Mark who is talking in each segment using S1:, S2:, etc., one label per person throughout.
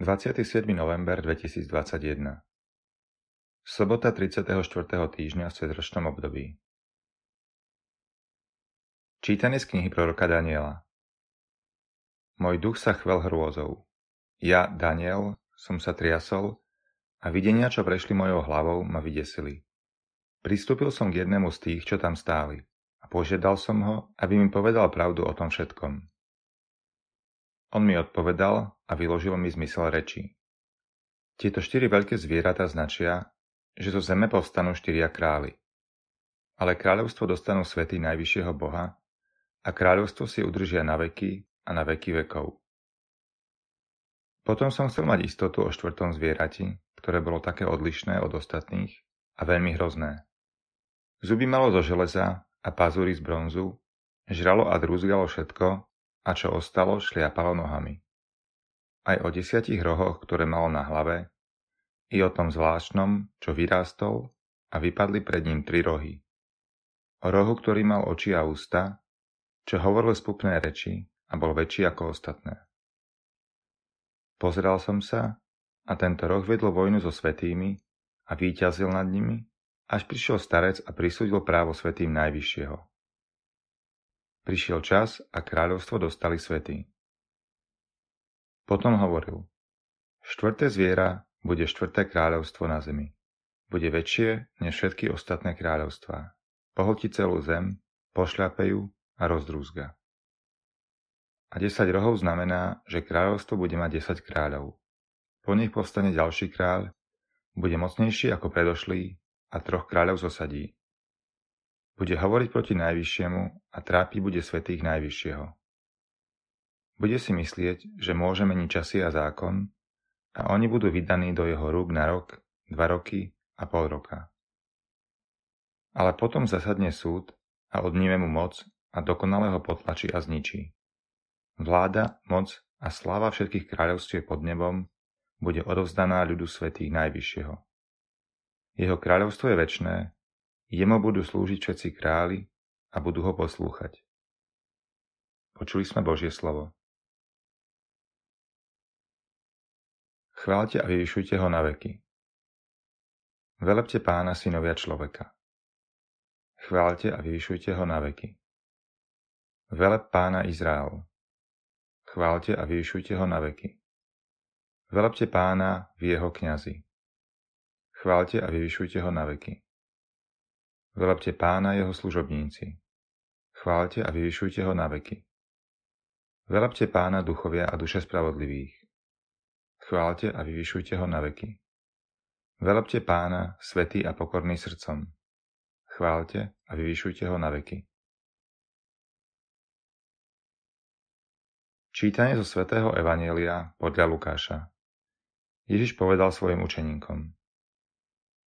S1: 27. november 2021 Sobota 34. týždňa v svedročnom období Čítanie z knihy proroka Daniela Môj duch sa chvel hrôzou. Ja, Daniel, som sa triasol a videnia, čo prešli mojou hlavou, ma vydesili. Pristúpil som k jednému z tých, čo tam stáli a požiadal som ho, aby mi povedal pravdu o tom všetkom. On mi odpovedal a vyložil mi zmysel rečí. Tieto štyri veľké zvieratá značia, že zo zeme povstanú štyria králi. Ale kráľovstvo dostanú svety najvyššieho Boha a kráľovstvo si udržia na veky a na veky vekov. Potom som chcel mať istotu o štvrtom zvierati, ktoré bolo také odlišné od ostatných a veľmi hrozné. Zuby malo zo železa a pazúry z bronzu, žralo a drúzgalo všetko, a čo ostalo, šliapalo nohami. Aj o desiatich rohoch, ktoré malo na hlave, i o tom zvláštnom, čo vyrástol a vypadli pred ním tri rohy. O rohu, ktorý mal oči a ústa, čo hovoril spupné reči a bol väčší ako ostatné. Pozrel som sa a tento roh vedol vojnu so svetými a víťazil nad nimi, až prišiel starec a prisúdil právo svetým najvyššieho. Prišiel čas a kráľovstvo dostali svety. Potom hovoril, štvrté zviera bude štvrté kráľovstvo na zemi. Bude väčšie než všetky ostatné kráľovstvá. Pohltí celú zem, pošľape a rozdrúzga. A 10 rohov znamená, že kráľovstvo bude mať 10 kráľov. Po nich povstane ďalší kráľ, bude mocnejší ako predošlý a troch kráľov zosadí. Bude hovoriť proti Najvyššiemu a trápiť bude svetých Najvyššieho. Bude si myslieť, že môže meniť časy a zákon a oni budú vydaní do jeho rúk na rok, dva roky a pol roka. Ale potom zasadne súd a odníme mu moc a dokonale ho potlačí a zničí. Vláda, moc a sláva všetkých kráľovstiev pod nebom bude odovzdaná ľudu svetých Najvyššieho. Jeho kráľovstvo je väčné Jemu budú slúžiť všetci králi a budú ho poslúchať. Počuli sme Božie slovo. Chválte a vyvyšujte ho na veky. Velepte pána synovia človeka. Chválte a vyvyšujte ho na veky. Veleb pána Izrael. Chválte a vyvyšujte ho na veky. Velepte pána v jeho kňazi. Chválte a vyvyšujte ho na veky. Velebte pána jeho služobníci. Chválte a vyvyšujte ho na veky. Velebte pána duchovia a duše spravodlivých. Chválte a vyvyšujte ho na veky. Velebte pána svetý a pokorný srdcom. Chválte a vyvyšujte ho na veky. Čítanie zo svätého Evanielia podľa Lukáša Ježiš povedal svojim učeníkom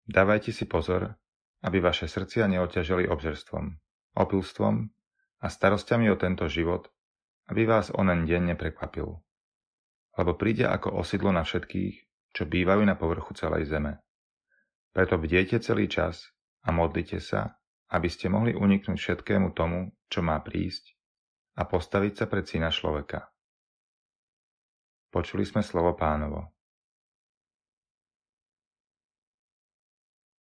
S1: Dávajte si pozor, aby vaše srdcia neoťažili obžerstvom, opilstvom a starostiami o tento život, aby vás onen deň neprekvapil. Lebo príde ako osidlo na všetkých, čo bývajú na povrchu celej zeme. Preto bdiete celý čas a modlite sa, aby ste mohli uniknúť všetkému tomu, čo má prísť a postaviť sa pred syna človeka. Počuli sme slovo pánovo.